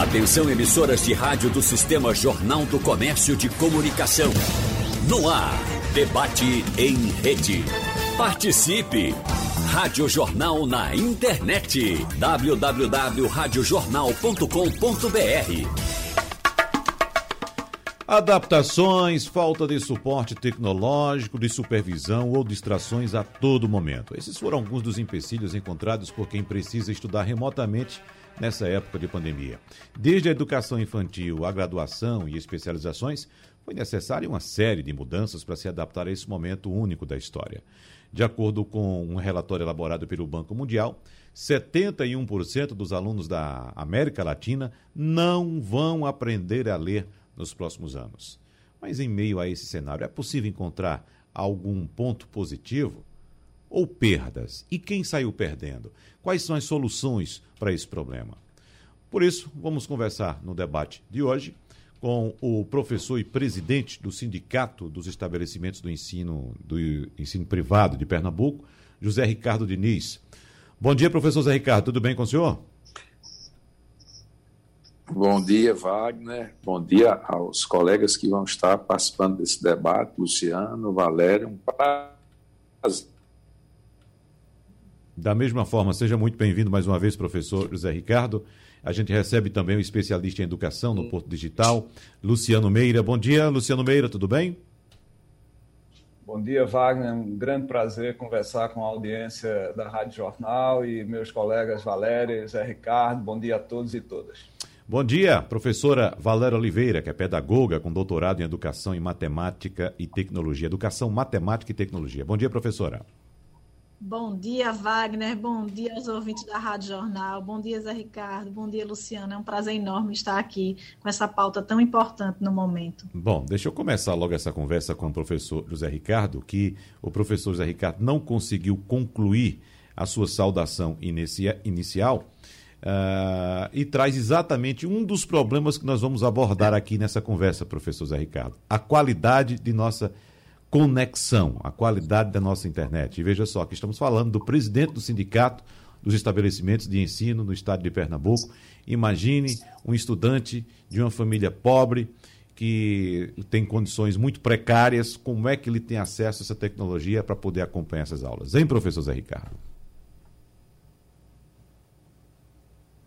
Atenção emissoras de rádio do Sistema Jornal do Comércio de Comunicação. No ar, debate em rede. Participe! Rádio Jornal na internet. www.radiojornal.com.br Adaptações, falta de suporte tecnológico, de supervisão ou distrações a todo momento. Esses foram alguns dos empecilhos encontrados por quem precisa estudar remotamente nessa época de pandemia. Desde a educação infantil à graduação e especializações, foi necessária uma série de mudanças para se adaptar a esse momento único da história. De acordo com um relatório elaborado pelo Banco Mundial, 71% dos alunos da América Latina não vão aprender a ler nos próximos anos. Mas em meio a esse cenário, é possível encontrar algum ponto positivo ou perdas? E quem saiu perdendo? Quais são as soluções para esse problema? Por isso, vamos conversar no debate de hoje com o professor e presidente do Sindicato dos Estabelecimentos do Ensino, do ensino Privado de Pernambuco, José Ricardo Diniz. Bom dia, professor José Ricardo, tudo bem com o senhor? Bom dia, Wagner. Bom dia aos colegas que vão estar participando desse debate, Luciano, Valério. Um prazer. Da mesma forma, seja muito bem-vindo mais uma vez, professor José Ricardo. A gente recebe também o especialista em educação no Porto Digital, Luciano Meira. Bom dia, Luciano Meira, tudo bem? Bom dia, Wagner. Um grande prazer conversar com a audiência da Rádio Jornal e meus colegas Valério e Zé Ricardo. Bom dia a todos e todas. Bom dia, professora Valéria Oliveira, que é pedagoga com doutorado em Educação em Matemática e Tecnologia. Educação, Matemática e Tecnologia. Bom dia, professora. Bom dia, Wagner. Bom dia aos ouvintes da Rádio Jornal. Bom dia, Zé Ricardo. Bom dia, Luciana. É um prazer enorme estar aqui com essa pauta tão importante no momento. Bom, deixa eu começar logo essa conversa com o professor José Ricardo, que o professor José Ricardo não conseguiu concluir a sua saudação inicia, inicial Uh, e traz exatamente um dos problemas que nós vamos abordar aqui nessa conversa, professor Zé Ricardo: a qualidade de nossa conexão, a qualidade da nossa internet. E veja só, que estamos falando do presidente do sindicato dos estabelecimentos de ensino no estado de Pernambuco. Imagine um estudante de uma família pobre que tem condições muito precárias, como é que ele tem acesso a essa tecnologia para poder acompanhar essas aulas? Hein, professor Zé Ricardo?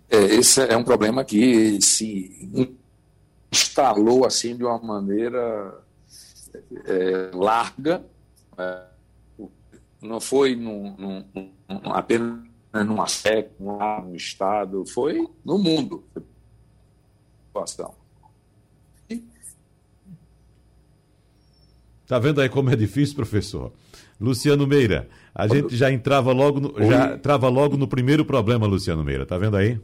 É, esse é um problema que se instalou assim de uma maneira é, larga, é, não foi num, num, apenas numa série, num estado, foi no mundo. Situação. Tá vendo aí como é difícil, professor? Luciano Meira, a gente já entrava logo no, já entrava logo no primeiro problema, Luciano Meira. Tá vendo aí?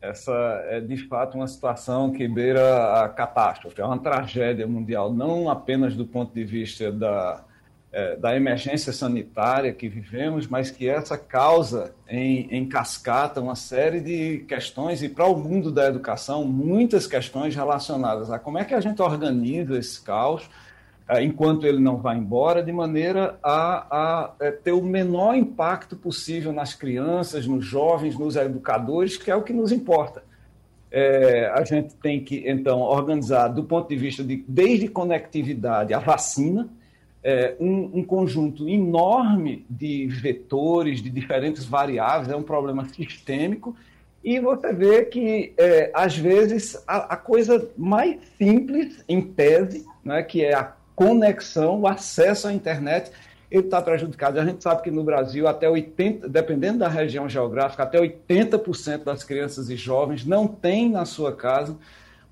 Essa é de fato uma situação que beira a catástrofe, é uma tragédia mundial, não apenas do ponto de vista da, é, da emergência sanitária que vivemos, mas que essa causa em, em cascata uma série de questões, e para o mundo da educação, muitas questões relacionadas a como é que a gente organiza esse caos enquanto ele não vai embora, de maneira a, a, é, ter o menor impacto possível nas crianças, nos jovens, nos educadores, que é o que nos importa. É, a gente tem que, então, organizar, do ponto de vista de desde conectividade à vacina, é, um, um, conjunto enorme de vetores, de diferentes variáveis, é um problema sistêmico, e você vê que, é, às vezes, a, a, coisa mais simples, em tese, né, que é a conexão, o acesso à internet, ele está prejudicado. A gente sabe que no Brasil, até 80%, dependendo da região geográfica, até 80% das crianças e jovens não têm na sua casa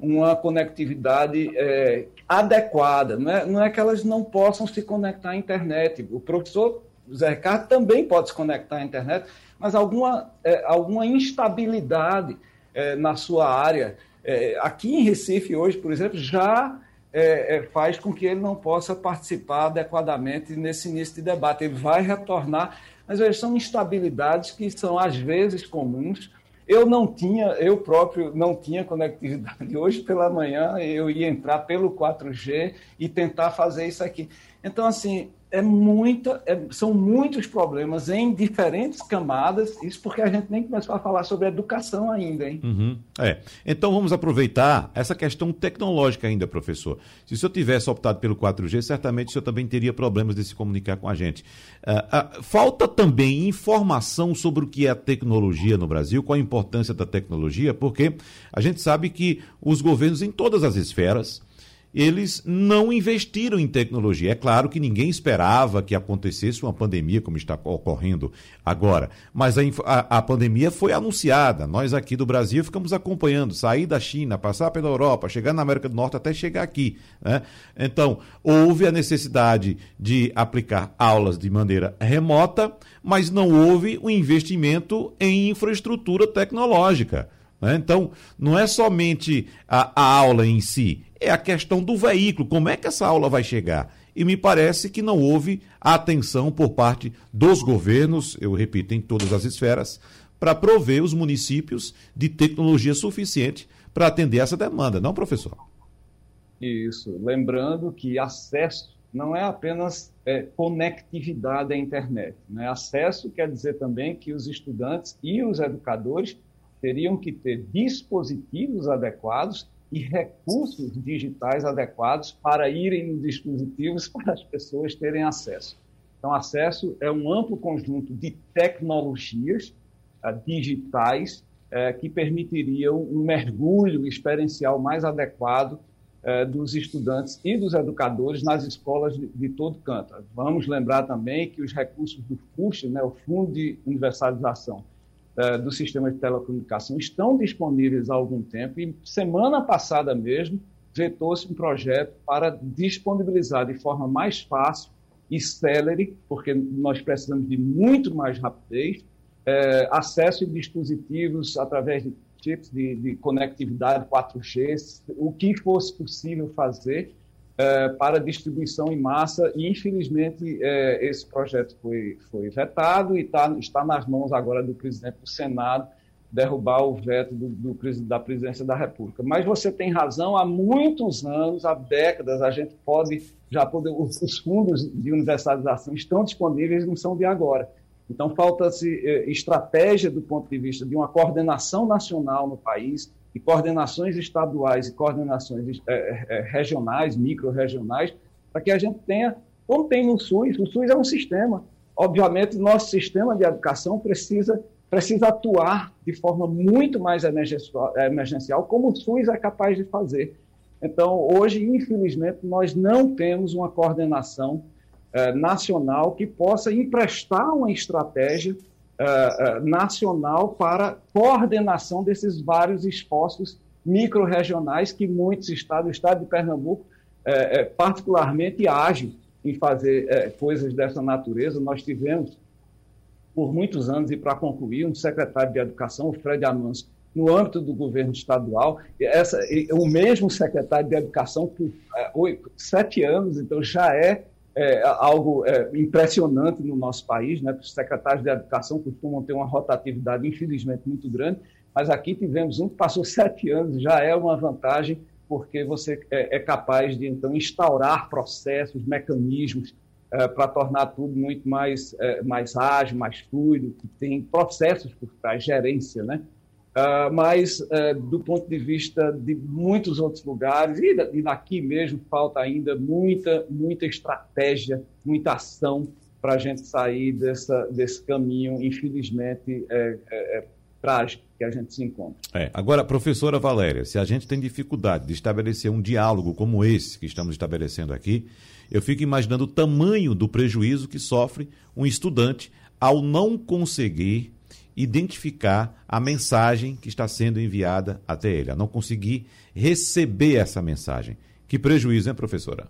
uma conectividade é, adequada. Não é, não é que elas não possam se conectar à internet. O professor Zé Ricardo também pode se conectar à internet, mas alguma, é, alguma instabilidade é, na sua área. É, aqui em Recife, hoje, por exemplo, já é, é, faz com que ele não possa participar adequadamente nesse início de debate. Ele vai retornar, mas eles são instabilidades que são às vezes comuns. Eu não tinha, eu próprio não tinha conectividade. Hoje pela manhã eu ia entrar pelo 4G e tentar fazer isso aqui. Então, assim, é muita, é, são muitos problemas em diferentes camadas, isso porque a gente nem começou a falar sobre educação ainda, hein? Uhum. É. Então vamos aproveitar essa questão tecnológica ainda, professor. Se o senhor tivesse optado pelo 4G, certamente o senhor também teria problemas de se comunicar com a gente. Uh, uh, falta também informação sobre o que é a tecnologia no Brasil, qual a importância da tecnologia, porque a gente sabe que os governos em todas as esferas, eles não investiram em tecnologia. É claro que ninguém esperava que acontecesse uma pandemia como está ocorrendo agora, mas a, a, a, pandemia foi anunciada. Nós aqui do Brasil ficamos acompanhando, sair da China, passar pela Europa, chegar na América do Norte até chegar aqui. Né? Então, houve a necessidade de aplicar aulas de maneira remota, mas não houve o investimento em infraestrutura tecnológica. Né? Então, não é somente a, a aula em si, é a questão do veículo, como é que essa aula vai chegar? E me parece que não houve atenção por parte dos governos, eu repito, em todas as esferas, para prover os municípios de tecnologia suficiente para atender essa demanda, não, professor? Isso. Lembrando que acesso não é apenas é, conectividade à internet. Né? Acesso quer dizer também que os estudantes e os educadores teriam que ter dispositivos adequados e recursos digitais adequados para irem nos dispositivos para as pessoas terem acesso. Então, acesso é um amplo conjunto de tecnologias uh, digitais uh, que permitiriam um mergulho experiencial mais adequado uh, dos estudantes e dos educadores nas escolas de, de, todo canto. Vamos lembrar também que os recursos do FUST, né, o Fundo de Universalização, uh, do sistema de telecomunicação estão disponíveis há algum tempo e semana passada mesmo vetou-se um projeto para disponibilizar de forma mais fácil e célere, porque nós precisamos de muito mais rapidez, é, acesso a dispositivos através de chips de, de conectividade 4G, o que fosse possível fazer é, para distribuição em massa e, infelizmente, é, esse projeto foi, foi vetado e tá, está nas mãos agora do presidente do Senado derrubar o veto do, do, da presidência da República. Mas você tem razão, há muitos anos, há décadas, a gente pode já poder, os, os fundos de universalização estão disponíveis, não são de agora. Então, falta-se eh, estratégia do ponto de vista de uma coordenação nacional no país, e coordenações estaduais e coordenações é, é, regionais, micro-regionais, para que a gente tenha, como tem no SUS, o SUS é um sistema. Obviamente, nosso sistema de educação precisa, precisa atuar de forma muito mais emergencial, como o SUS é capaz de fazer. Então, hoje, infelizmente, nós não temos uma coordenação nacional que possa emprestar uma estratégia uh, nacional para coordenação desses vários esforços micro-regionais que muitos estados, o estado de Pernambuco, é, é particularmente ágil em fazer é, coisas dessa natureza. Nós tivemos, por muitos anos, e para concluir, um secretário de Educação, o Fred Amanso, no âmbito do governo estadual, essa, o mesmo secretário de Educação por sete anos, então já é é, algo é, impressionante no nosso país, né? Os secretários de educação costumam ter uma rotatividade, infelizmente, muito grande, mas aqui tivemos um que passou sete anos, já é uma vantagem, porque você é, é capaz de, então, instaurar processos, mecanismos é, para tornar tudo muito mais, é, mais ágil, mais fluido, que tem processos por trás, gerência, né? Uh, mas uh, do ponto de vista de muitos outros lugares e, e daqui mesmo falta ainda muita muita estratégia, muita ação para a gente sair dessa, desse caminho, infelizmente é, é, é, trágico que a gente se encontra. É. Agora, professora Valéria, se a gente tem dificuldade de estabelecer um diálogo como esse que estamos estabelecendo aqui, eu fico imaginando o tamanho do prejuízo que sofre um estudante ao não conseguir identificar a mensagem que está sendo enviada até ele, a não conseguir receber essa mensagem. Que prejuízo, hein, professora?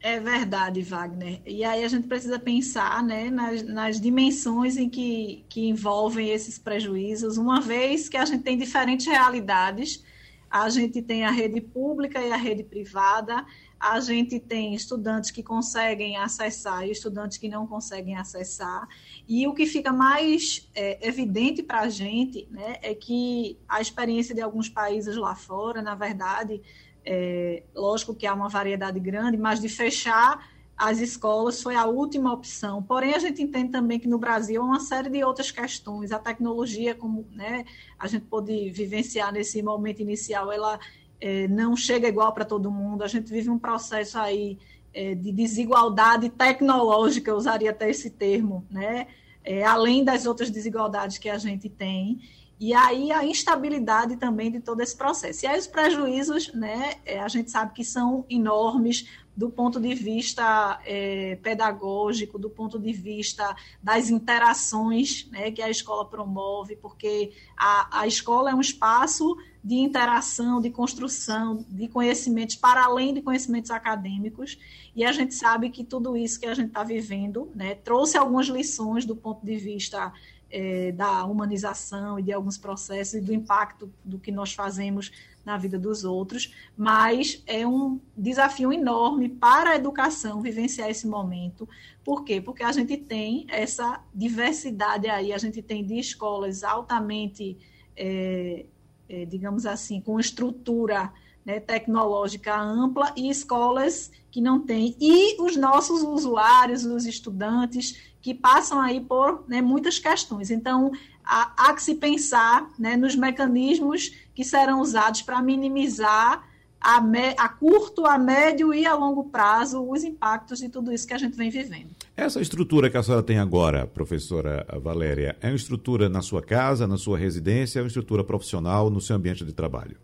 É verdade, Wagner. E aí a gente precisa pensar né, nas, nas, dimensões em que, que envolvem esses prejuízos, uma vez que a gente tem diferentes realidades. A gente tem a rede pública e a rede privada, a gente tem estudantes que conseguem acessar e estudantes que não conseguem acessar. E o que fica mais é, evidente para a gente né, é que a experiência de alguns países lá fora, na verdade, é, lógico que há uma variedade grande, mas de fechar as escolas foi a última opção. Porém, a gente entende também que no Brasil há uma série de outras questões. A tecnologia, como né, a gente pôde vivenciar nesse momento inicial, ela é, não chega igual para todo mundo. A gente vive um processo aí é, de desigualdade tecnológica, eu usaria até esse termo, né? É, além das outras desigualdades que a gente tem. E aí a instabilidade também de todo esse processo. E aí os prejuízos, né, é, a gente sabe que são enormes do ponto de vista é, pedagógico, do ponto de vista das interações né, que a escola promove, porque a, a escola é um espaço de interação, de construção, de conhecimentos para além de conhecimentos acadêmicos, e a gente sabe que tudo isso que a gente está vivendo né, trouxe algumas lições do ponto de vista é, da humanização e de alguns processos e do impacto do que nós fazemos na vida dos outros, mas é um desafio enorme para a educação vivenciar esse momento. Por quê? Porque a gente tem essa diversidade aí, a gente tem de escolas altamente, é, é, digamos assim, com estrutura né, tecnológica ampla e escolas que não têm. E os nossos usuários, os estudantes, que passam aí por né, muitas questões. Então, há, há que se pensar né, nos mecanismos que serão usados para minimizar a, me, a, curto, a médio e a longo prazo os impactos de tudo isso que a gente vem vivendo. Essa estrutura que a senhora tem agora, professora Valéria, é uma estrutura na sua casa, na sua residência, é uma estrutura profissional no seu ambiente de trabalho?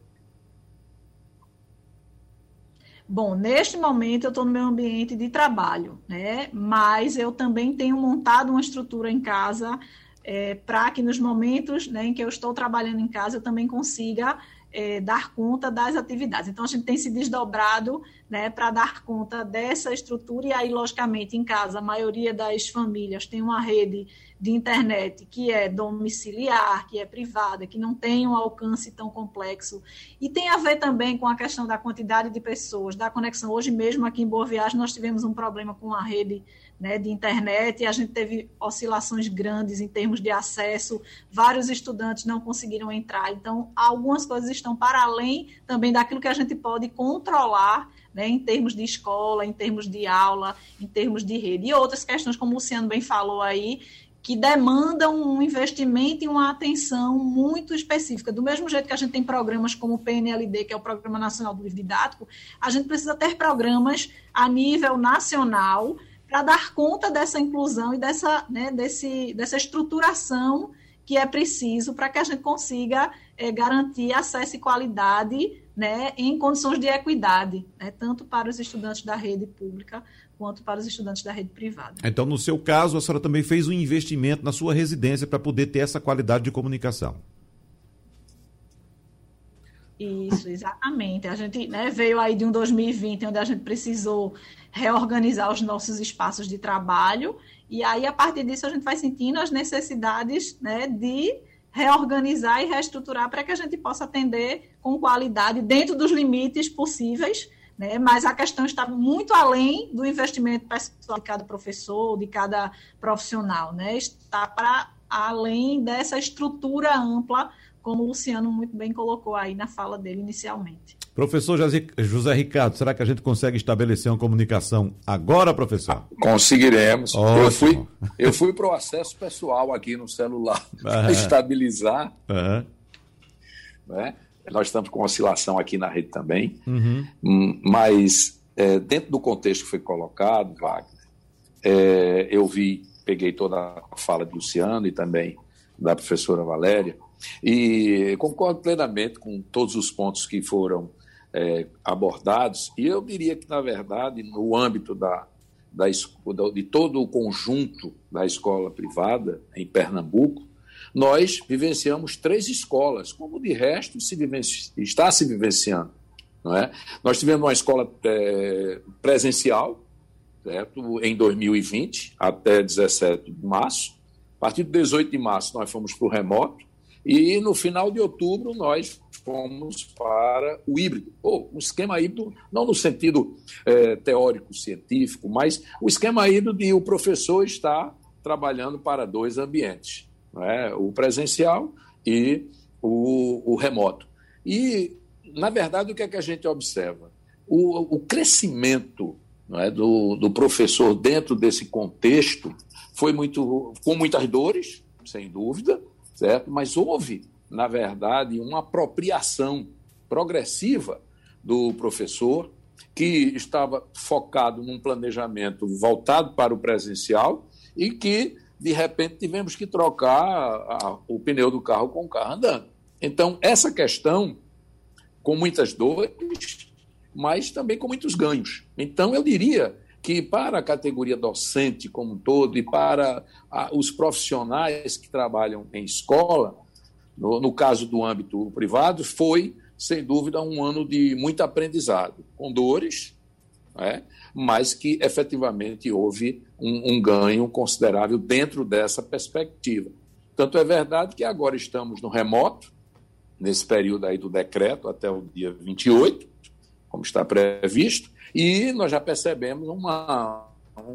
Bom, neste momento eu estou no meu ambiente de trabalho, né? Mas eu também tenho montado uma estrutura em casa é, para que nos momentos né, em que eu estou trabalhando em casa eu também consiga é, dar conta das atividades. Então, a gente tem se desdobrado né, para dar conta dessa estrutura, e aí, logicamente, em casa, a maioria das famílias tem uma rede de internet que é domiciliar, que é privada, que não tem um alcance tão complexo. E tem a ver também com a questão da quantidade de pessoas, da conexão. Hoje mesmo, aqui em Boa Viagem, nós tivemos um problema com a rede né, de internet, e a gente teve oscilações grandes em termos de acesso, vários estudantes não conseguiram entrar. Então, algumas coisas estão para além também daquilo que a gente pode controlar né, em termos de escola, em termos de aula, em termos de rede. E outras questões, como o Luciano bem falou aí, que demandam um investimento e uma atenção muito específica. Do mesmo jeito que a gente tem programas como o PNLD, que é o Programa Nacional do Livro Didático, a gente precisa ter programas a nível nacional para dar conta dessa inclusão e dessa, né, desse, dessa estruturação que é preciso para que a gente consiga é, garantir acesso e qualidade né, em condições de equidade, né, tanto para os estudantes da rede pública quanto para os estudantes da rede privada. Então, no seu caso, a senhora também fez um investimento na sua residência para poder ter essa qualidade de comunicação. Isso, exatamente. A gente né, veio aí de um 2020 onde a gente precisou reorganizar os nossos espaços de trabalho e aí a partir disso a gente vai sentindo as necessidades né, de reorganizar e reestruturar para que a gente possa atender com qualidade dentro dos limites possíveis, né? Mas a questão está muito além do investimento pessoal de cada professor, de cada profissional, né? Está para além dessa estrutura ampla como o Luciano muito bem colocou aí na fala dele inicialmente. Professor José Ricardo, será que a gente consegue estabelecer uma comunicação agora, professor? Conseguiremos. Ótimo. Eu fui, eu fui para o acesso pessoal aqui no celular para estabilizar. Uhum. Né? Nós estamos com oscilação aqui na rede também, uhum. Hum, mas é, dentro do contexto que foi colocado, Wagner, é, eu vi, peguei toda a fala de Luciano e também da professora Valéria, e concordo plenamente com todos os pontos que foram é, abordados, e eu diria que, na verdade, no âmbito da, da, de todo o conjunto da escola privada em Pernambuco, nós vivenciamos três escolas, como de resto se está se vivenciando. Não é? Nós tivemos uma escola é, presencial, certo? em 2020, até 17 de março. A partir de 18 de março, nós fomos para o remoto. E no final de outubro, nós fomos para o híbrido. Ou um esquema híbrido, não no sentido é, teórico, científico, mas o esquema híbrido de o professor estar trabalhando para dois ambientes né? o presencial e o, o remoto. E na verdade, o que é que a gente observa? O, o crescimento é, do, do professor dentro desse contexto foi muito com muitas dores, sem dúvida, certo? Mas houve, na verdade, uma apropriação progressiva do professor que estava focado num planejamento voltado para o presencial e que de repente tivemos que trocar a, o pneu do carro com o carro andando. Então, essa questão, com muitas dores, mas também com muitos ganhos. Então, eu diria que para a categoria docente como um todo e para a, os profissionais que trabalham em escola, no, no caso do âmbito privado, foi, sem dúvida, um ano de muito aprendizado, com dores, né? mas que efetivamente houve um, um ganho considerável dentro dessa perspectiva. Tanto é verdade que agora estamos no remoto, nesse período aí do decreto, até o dia 28, como está previsto, e nós já percebemos uma,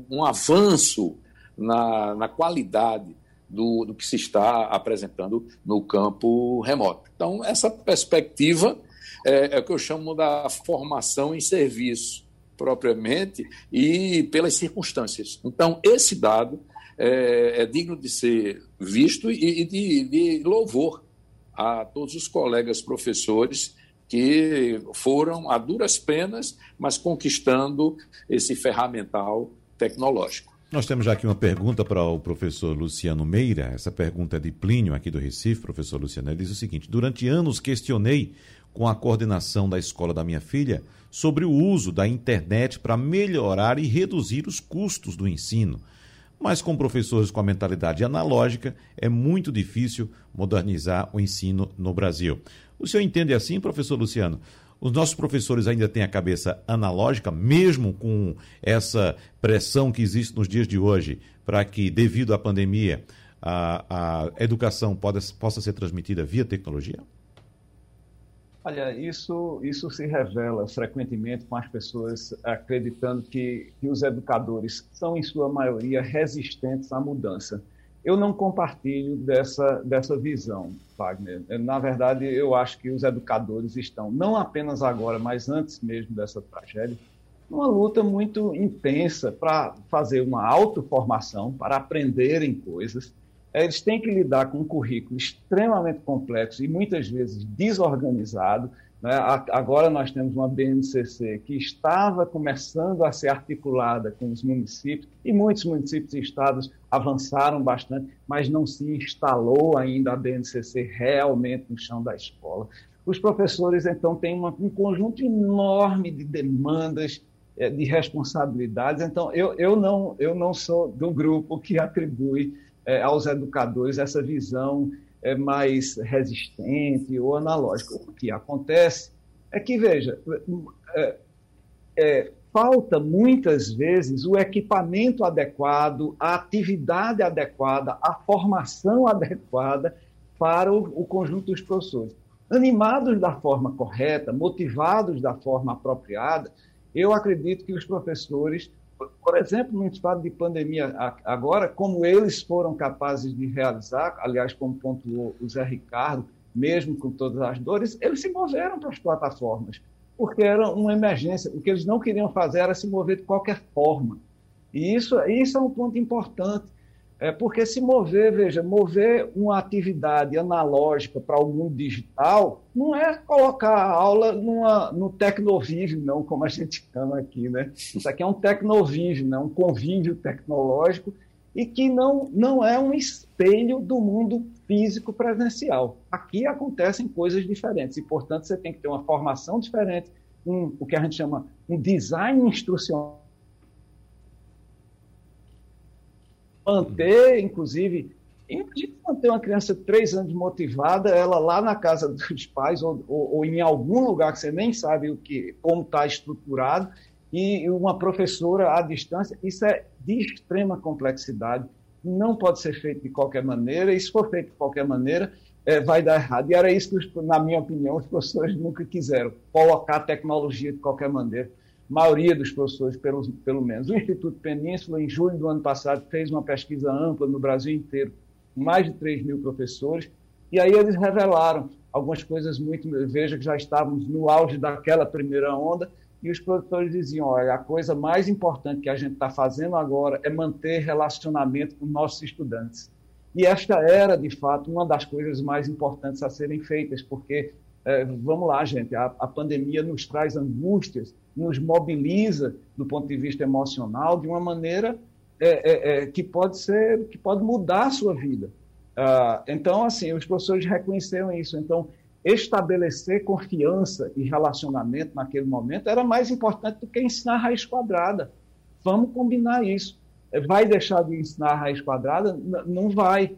um avanço na, na qualidade do, do que se está apresentando no campo remoto. Então, essa perspectiva é, é o que eu chamo da formação em serviço, propriamente, e pelas circunstâncias. Então, esse dado é, é digno de ser visto e, e de, de louvor a todos os colegas professores que foram a duras penas, mas conquistando esse ferramental tecnológico. Nós temos já aqui uma pergunta para o professor Luciano Meira. Essa pergunta é de Plínio, aqui do Recife. Professor Luciano, ele diz o seguinte: Durante anos questionei com a coordenação da escola da minha filha sobre o uso da internet para melhorar e reduzir os custos do ensino. Mas com professores com a mentalidade analógica, é muito difícil modernizar o ensino no Brasil. O senhor entende assim, professor Luciano? Os nossos professores ainda têm a cabeça analógica, mesmo com essa pressão que existe nos dias de hoje, para que, devido à pandemia, a, a educação pode, possa ser transmitida via tecnologia? Olha, isso, isso se revela frequentemente com as pessoas acreditando que, que os educadores são, em sua maioria, resistentes à mudança. Eu não compartilho dessa, dessa visão, Wagner. Na verdade, eu acho que os educadores estão, não apenas agora, mas antes mesmo dessa tragédia, numa luta muito intensa para fazer uma autoformação, para aprenderem coisas, eles têm que lidar com um currículo extremamente complexo e muitas vezes desorganizado. Né? Agora nós temos uma BNCC que estava começando a ser articulada com os municípios, e muitos municípios e estados avançaram bastante, mas não se instalou ainda a BNCC realmente no chão da escola. Os professores, então, têm uma, um conjunto enorme de demandas, eh, de responsabilidades. Então, eu, eu, não, eu não sou do grupo que atribui é, aos educadores essa visão é, mais resistente ou analógica. O que acontece é que, veja, é, é, falta muitas vezes o equipamento adequado, a atividade adequada, a formação adequada para o, o conjunto dos professores. Animados da forma correta, motivados da forma apropriada, eu acredito que os professores por exemplo, no estado de pandemia agora, como eles foram capazes de realizar, aliás, como pontuou o Zé Ricardo, mesmo com todas as dores, eles se moveram para as plataformas, porque era uma emergência. O que eles não queriam fazer era se mover de qualquer forma. E isso, isso é um ponto importante. É porque se mover, veja, mover uma atividade analógica para o mundo digital não é colocar a aula numa, no tecnovídeo, não, como a gente chama aqui, né? Isso aqui é um tecnovídeo, né? um convívio tecnológico e que não, não é um espelho do mundo físico presencial. Aqui acontecem coisas diferentes e, portanto, você tem que ter uma formação diferente, um, o que a gente chama um design instrucional manter, inclusive, imagina manter uma criança de três anos motivada, ela lá na casa dos pais ou, ou, ou em algum lugar que você nem sabe o que, como está estruturado, e uma professora à distância, isso é de extrema complexidade, não pode ser feito de qualquer maneira, e se for feito de qualquer maneira, é, vai dar errado. E era isso que, na minha opinião, os professores nunca quiseram, colocar tecnologia de qualquer maneira maioria dos professores, pelo, pelo menos. O Instituto Península, em julho do ano passado, fez uma pesquisa ampla no Brasil inteiro, mais de 3 mil professores, e aí eles revelaram algumas coisas muito. Veja que já estávamos no auge daquela primeira onda, e os produtores diziam: olha, a coisa mais importante que a gente está fazendo agora é manter relacionamento com nossos estudantes. E esta era, de fato, uma das coisas mais importantes a serem feitas, porque, é, vamos lá, gente, a, a pandemia nos traz angústias, nos mobiliza do ponto de vista emocional de uma maneira é, é, é, que pode ser, que pode mudar a sua vida. Uh, então, assim, os professores reconheceram isso. Então, estabelecer confiança e relacionamento naquele momento era mais importante do que ensinar raiz quadrada. Vamos combinar isso. Vai deixar de ensinar raiz quadrada? Não vai.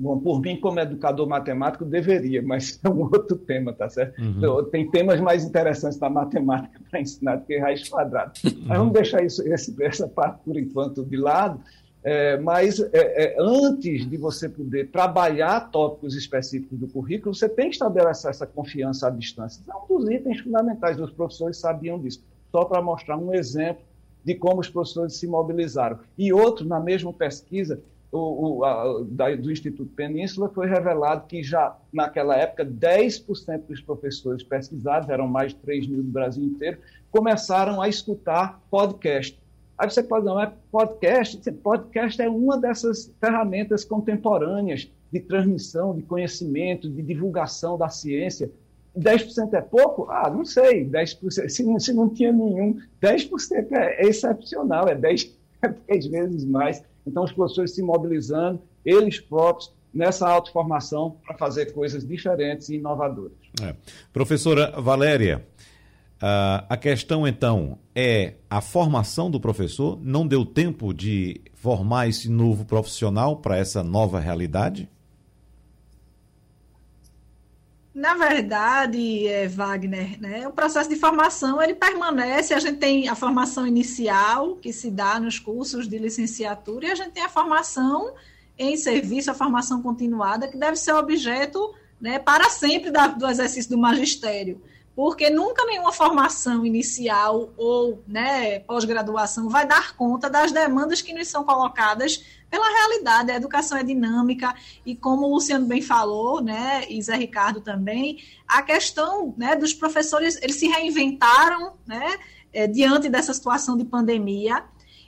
Bom, por mim, como educador matemático, deveria, mas é um outro tema, tá certo? Uhum. Então, tem temas mais interessantes da matemática para ensinar do que raiz quadrada. Uhum. Mas vamos deixar isso, essa parte, por enquanto, de lado. É, mas é, é, antes de você poder trabalhar tópicos específicos do currículo, você tem que estabelecer essa confiança à distância. É um dos itens fundamentais, os professores sabiam disso. Só para mostrar um exemplo de como os professores se mobilizaram. E outro, na mesma pesquisa, o, o, a, da, do Instituto Península, foi revelado que já naquela época 10% dos professores pesquisados, eram mais de 3 mil do Brasil inteiro, começaram a escutar podcast. Aí você pode não, é podcast. Podcast é uma dessas ferramentas contemporâneas de transmissão, de conhecimento, de divulgação da ciência. 10% é pouco? Ah, não sei. 10%, se, não, se não tinha nenhum, 10% é, é excepcional, é 10, 10 vezes mais. Então, os professores se mobilizando, eles próprios, nessa autoformação para fazer coisas diferentes e inovadoras. É. Professora Valéria, uh, a questão então é a formação do professor não deu tempo de formar esse novo profissional para essa nova realidade? Na verdade, é, Wagner, né, o processo de formação ele permanece. A gente tem a formação inicial que se dá nos cursos de licenciatura e a gente tem a formação em serviço, a formação continuada que deve ser objeto né, para sempre da, do exercício do magistério porque nunca nenhuma formação inicial ou né, pós-graduação vai dar conta das demandas que nos são colocadas pela realidade. A educação é dinâmica e, como o Luciano bem falou, né, e Zé Ricardo também, a questão né, dos professores, eles se reinventaram né, é, diante dessa situação de pandemia.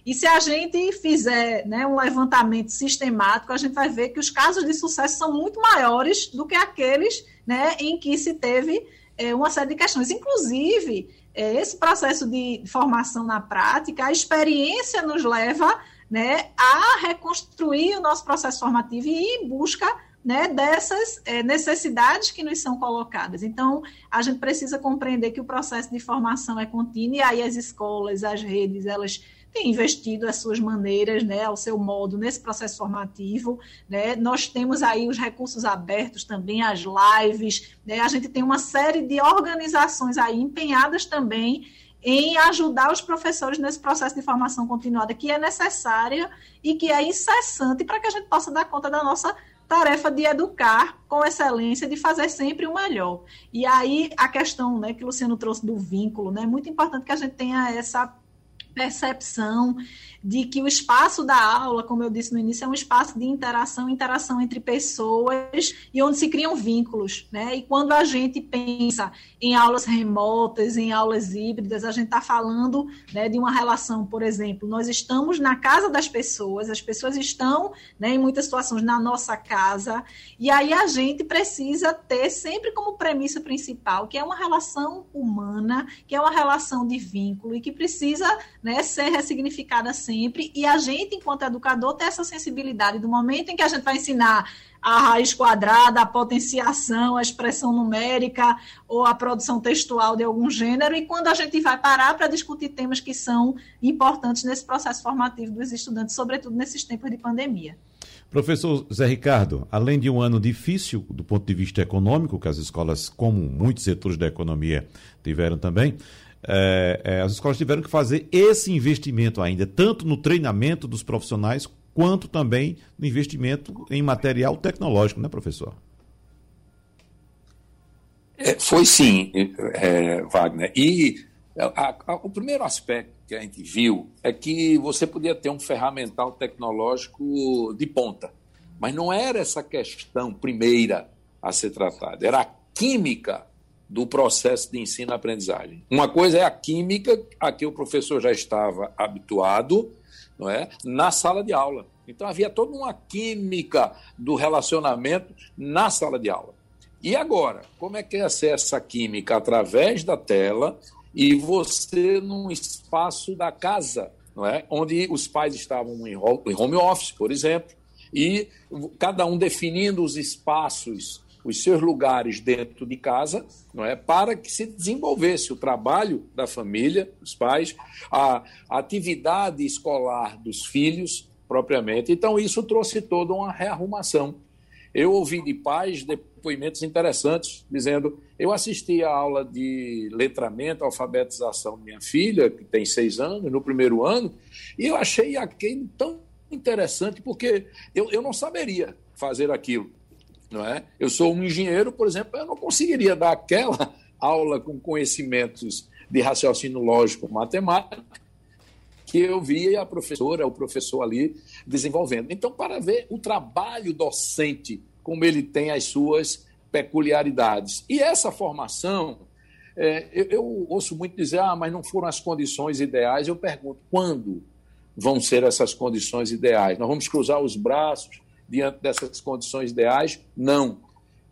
E se a gente fizer né, um levantamento sistemático, a gente vai ver que os casos de sucesso são muito maiores do que aqueles né, em que se teve é, uma série de questões. Inclusive, é, esse processo de formação na prática, a experiência nos leva né, a reconstruir o nosso processo formativo e ir em busca né, dessas é, necessidades que nos são colocadas. Então, a gente precisa compreender que o processo de formação é contínuo e aí as escolas, as redes, elas tem investido as suas maneiras, né, ao seu modo, nesse processo formativo. Né? Nós temos aí os recursos abertos também, as lives, né? a gente tem uma série de organizações aí empenhadas também em ajudar os professores nesse processo de formação continuada que é necessária e que é incessante para que a gente possa dar conta da nossa tarefa de educar com excelência, de fazer sempre o melhor. E aí a questão né, que o Luciano trouxe do vínculo, né, é muito importante que a gente tenha essa percepção de que o espaço da aula, como eu disse no início, é um espaço de interação, interação entre pessoas e onde se criam vínculos, né? E quando a gente pensa em aulas remotas, em aulas híbridas, a gente está falando né, de uma relação, por exemplo, nós estamos na casa das pessoas, as pessoas estão, né, em muitas situações, na nossa casa, e aí a gente precisa ter sempre como premissa principal que é uma relação humana, que é uma relação de vínculo e que precisa né, ser ressignificada sempre sempre, e a gente, enquanto educador, ter essa sensibilidade do momento em que a gente vai ensinar a raiz quadrada, a potenciação, a expressão numérica ou a produção textual de algum gênero, e quando a gente vai parar para discutir temas que são importantes nesse processo formativo dos estudantes, sobretudo nesses tempos de pandemia. Professor Zé Ricardo, além de um ano difícil do ponto de vista econômico, que as escolas, como muitos setores da economia, tiveram também, é, é, as escolas tiveram que fazer esse investimento ainda, tanto no treinamento dos profissionais, quanto também no investimento em material tecnológico, né, professor? É, foi sim, é, Wagner. E a, a, o primeiro aspecto que a gente viu é que você podia ter um ferramental tecnológico de ponta, mas não era essa questão primeira a ser tratada, era a química do processo de ensino-aprendizagem. Uma coisa é a química a que o professor já estava habituado, não é, na sala de aula. Então havia toda uma química do relacionamento na sala de aula. E agora, como é que é essa química através da tela e você num espaço da casa, não é? Onde os pais estavam em home office, por exemplo, e cada um definindo os espaços, os seus lugares dentro de casa, não é, para que se desenvolvesse o trabalho da família, dos pais, a, atividade escolar dos filhos propriamente. Então isso trouxe toda uma rearrumação. Eu ouvi de pais depoimentos interessantes dizendo: eu assisti a aula de letramento, alfabetização de minha filha, que tem seis anos, no primeiro ano, e eu achei aquilo tão interessante, porque eu, eu não saberia fazer aquilo. Não é? Eu sou um engenheiro, por exemplo, eu não conseguiria dar aquela aula com conhecimentos de raciocínio lógico matemático que eu via a professora, o professor ali desenvolvendo. Então, para ver o trabalho docente, como ele tem as suas peculiaridades. E essa formação, é, eu, eu ouço muito dizer, ah, mas não foram as condições ideais. Eu pergunto, quando? vão ser essas condições ideais. Nós vamos cruzar os braços diante dessas condições ideais? Não.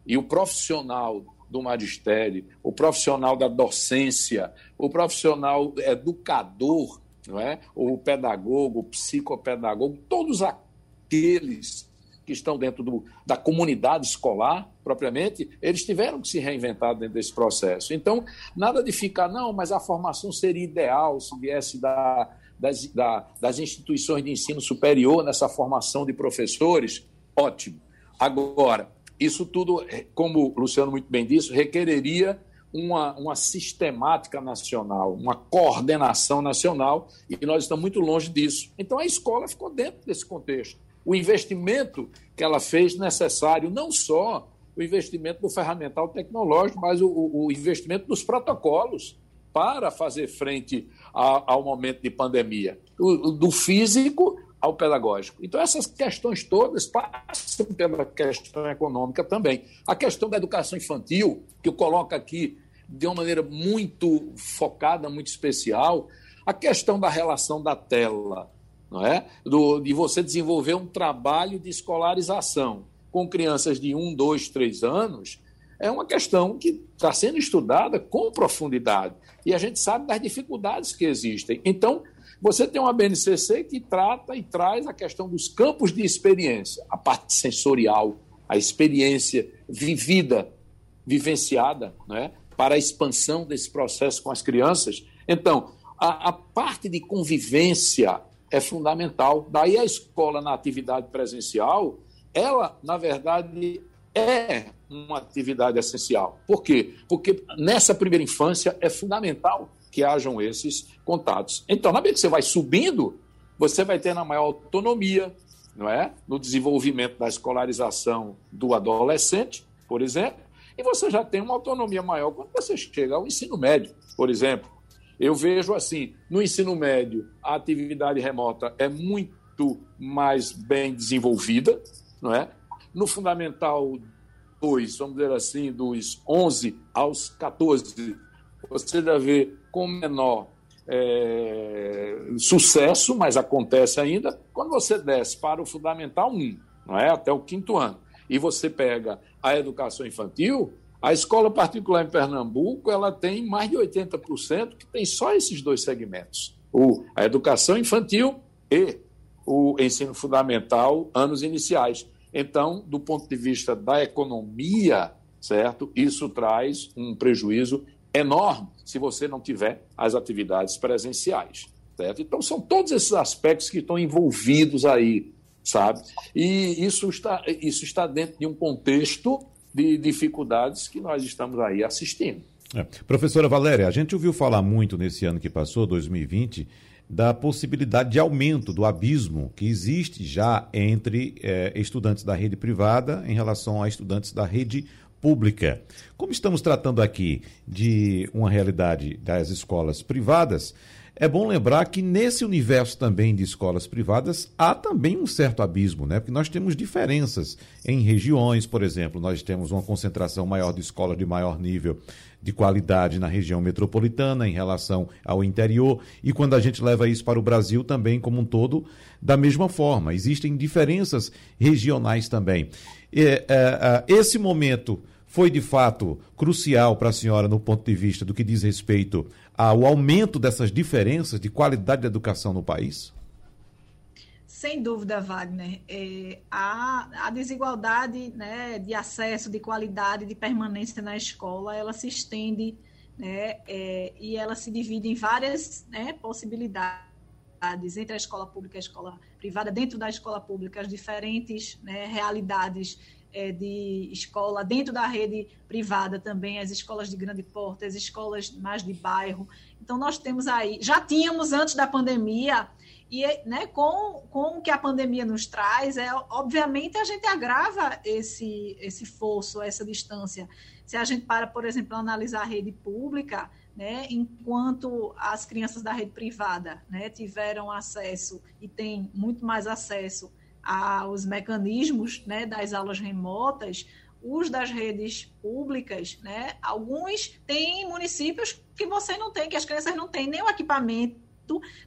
E o profissional do magistério, o profissional da docência, o profissional educador, não é? o pedagogo, o psicopedagogo, todos aqueles que estão dentro do, da comunidade escolar, propriamente, eles tiveram que se reinventar dentro desse processo. Então, nada de ficar, não, mas a formação seria ideal se viesse da, das, da, das instituições de ensino superior nessa formação de professores, ótimo. Agora, isso tudo, é, como o Luciano muito bem disse, requereria uma, uma sistemática nacional, uma coordenação nacional, e nós estamos muito longe disso. Então a escola ficou dentro desse contexto. O investimento que ela fez necessário, não só o investimento do ferramental tecnológico, mas o, o investimento dos protocolos para fazer frente a, ao momento de pandemia, do, do físico ao pedagógico. Então, essas questões todas passam pela questão econômica também. A questão da educação infantil, que eu coloco aqui de uma maneira muito focada, muito especial, a questão da relação da tela, não é? Do, de você desenvolver um trabalho de escolarização com crianças de um, dois, três anos, é uma questão que está sendo estudada com profundidade. E a gente sabe das dificuldades que existem. Então, você tem uma BNCC que trata e traz a questão dos campos de experiência, a parte sensorial, a experiência vivida, vivenciada, né, para a expansão desse processo com as crianças. Então, a, a parte de convivência é fundamental. Daí a escola na atividade presencial, ela, na verdade, é uma atividade essencial. Por quê? Porque nessa primeira infância é fundamental que hajam esses contatos. Então, na medida que você vai subindo, você vai ter na maior autonomia, não é? No desenvolvimento da escolarização do adolescente, por exemplo, e você já tem uma autonomia maior quando você chega ao ensino médio, por exemplo. Eu vejo assim, no ensino médio, a atividade remota é muito mais bem desenvolvida, não é? No fundamental 2, vamos dizer assim, dos 11 aos 14, você deve ver com menor é, sucesso, mas acontece ainda, quando você desce para o Fundamental 1, não é? até o quinto ano, e você pega a educação infantil, a escola particular em Pernambuco ela tem mais de 80% que tem só esses dois segmentos, o, a educação infantil e o ensino fundamental, anos iniciais. Então, do ponto de vista da economia, certo? Isso traz um prejuízo enorme se você não tiver as atividades presenciais, certo? Então, são todos esses aspectos que estão envolvidos aí, sabe? E isso está, isso está dentro de um contexto de dificuldades que nós estamos aí assistindo. É. Professora Valéria, a gente ouviu falar muito nesse ano que passou, 2020, da possibilidade de aumento do abismo que existe já entre eh, estudantes da rede privada em relação a estudantes da rede pública. Como estamos tratando aqui de uma realidade das escolas privadas, é bom lembrar que nesse universo também de escolas privadas há também um certo abismo, né? Porque nós temos diferenças em regiões, por exemplo, nós temos uma concentração maior de escolas de maior nível de qualidade na região metropolitana em relação ao interior, e quando a gente leva isso para o Brasil também como um todo, da mesma forma. Existem diferenças regionais também. E, é, é, esse momento foi de fato crucial para a senhora no ponto de vista do que diz respeito ao aumento dessas diferenças de qualidade da educação no país? Sem dúvida, Wagner. É, a, a, desigualdade né, de acesso, de qualidade, de permanência na escola, ela se estende né, é, e ela se divide em várias né, possibilidades entre a escola pública e a escola privada, dentro da escola pública, as diferentes né, realidades é, de escola, dentro da rede privada também, as escolas de grande porte, as escolas mais de bairro. Então, nós temos aí, já tínhamos antes da pandemia, e né, com, com o que a pandemia nos traz, é, obviamente a gente agrava esse, esse fosso, essa distância. Se a gente para, por exemplo, analisar a rede pública, né, enquanto as crianças da rede privada né, tiveram acesso e têm muito mais acesso aos mecanismos né, das aulas remotas, os das redes públicas, né, alguns têm municípios que você não tem, que as crianças não têm nem o equipamento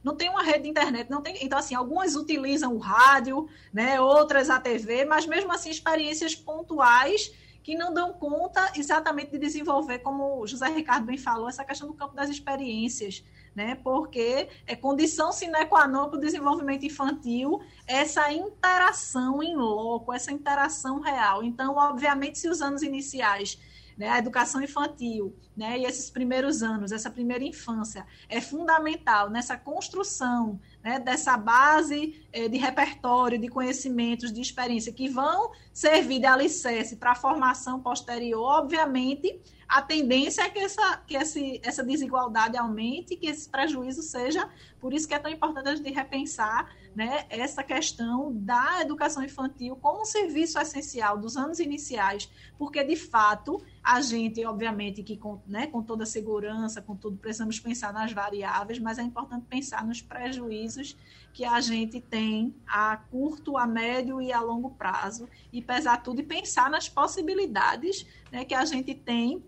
não tem uma rede de internet, não tem. Então, assim, algumas utilizam o rádio, né, outras a TV, mas mesmo assim, experiências pontuais que não dão conta exatamente de desenvolver, como o José Ricardo bem falou, essa questão do campo das experiências, né? Porque é condição sine qua non para o desenvolvimento infantil essa interação em loco, essa interação real. Então, obviamente, se os anos iniciais né, a educação infantil, né, e esses primeiros anos, essa primeira infância, é fundamental nessa construção né, dessa base eh, de repertório, de conhecimentos, de experiência, que vão servir de alicerce para a formação posterior. Obviamente, a tendência é que, essa, que esse, essa desigualdade aumente, que esse prejuízo seja. Por isso que é tão importante a gente repensar né, essa questão da educação infantil como um serviço essencial dos anos iniciais, porque de fato a gente, obviamente, que com, né, com toda segurança, com tudo, precisamos pensar nas variáveis, mas é importante pensar nos prejuízos que a gente tem a curto, a médio e a longo prazo, e pesar tudo e pensar nas possibilidades né, que a gente tem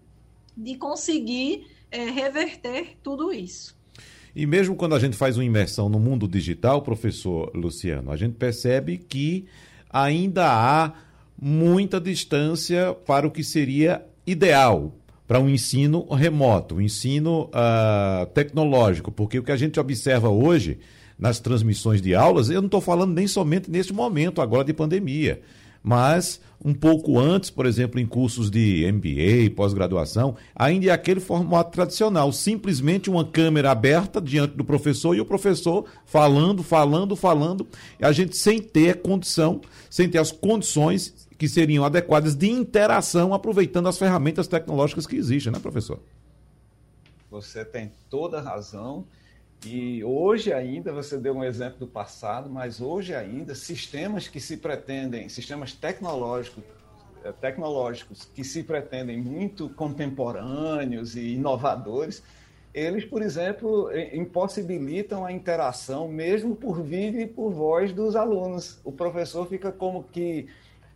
de conseguir é, reverter tudo isso. E mesmo quando a gente faz uma imersão no mundo digital, professor Luciano, a gente percebe que ainda há muita distância para o que seria ideal para um ensino remoto, um ensino uh, tecnológico, porque o que a gente observa hoje nas transmissões de aulas, eu não estou falando nem somente neste momento agora de pandemia mas um pouco antes, por exemplo, em cursos de MBA, pós-graduação, ainda é aquele formato tradicional, simplesmente uma câmera aberta diante do professor e o professor falando, falando, falando, a gente sem ter condição, sem ter as condições que seriam adequadas de interação, aproveitando as ferramentas tecnológicas que existem, né, professor? Você tem toda a razão. E hoje ainda, você deu um exemplo do passado, mas hoje ainda, sistemas que se pretendem, sistemas tecnológicos, eh, tecnológicos que se pretendem muito contemporâneos e inovadores, eles, por exemplo, impossibilitam a interação, mesmo por vídeo e por voz dos alunos. O professor fica como que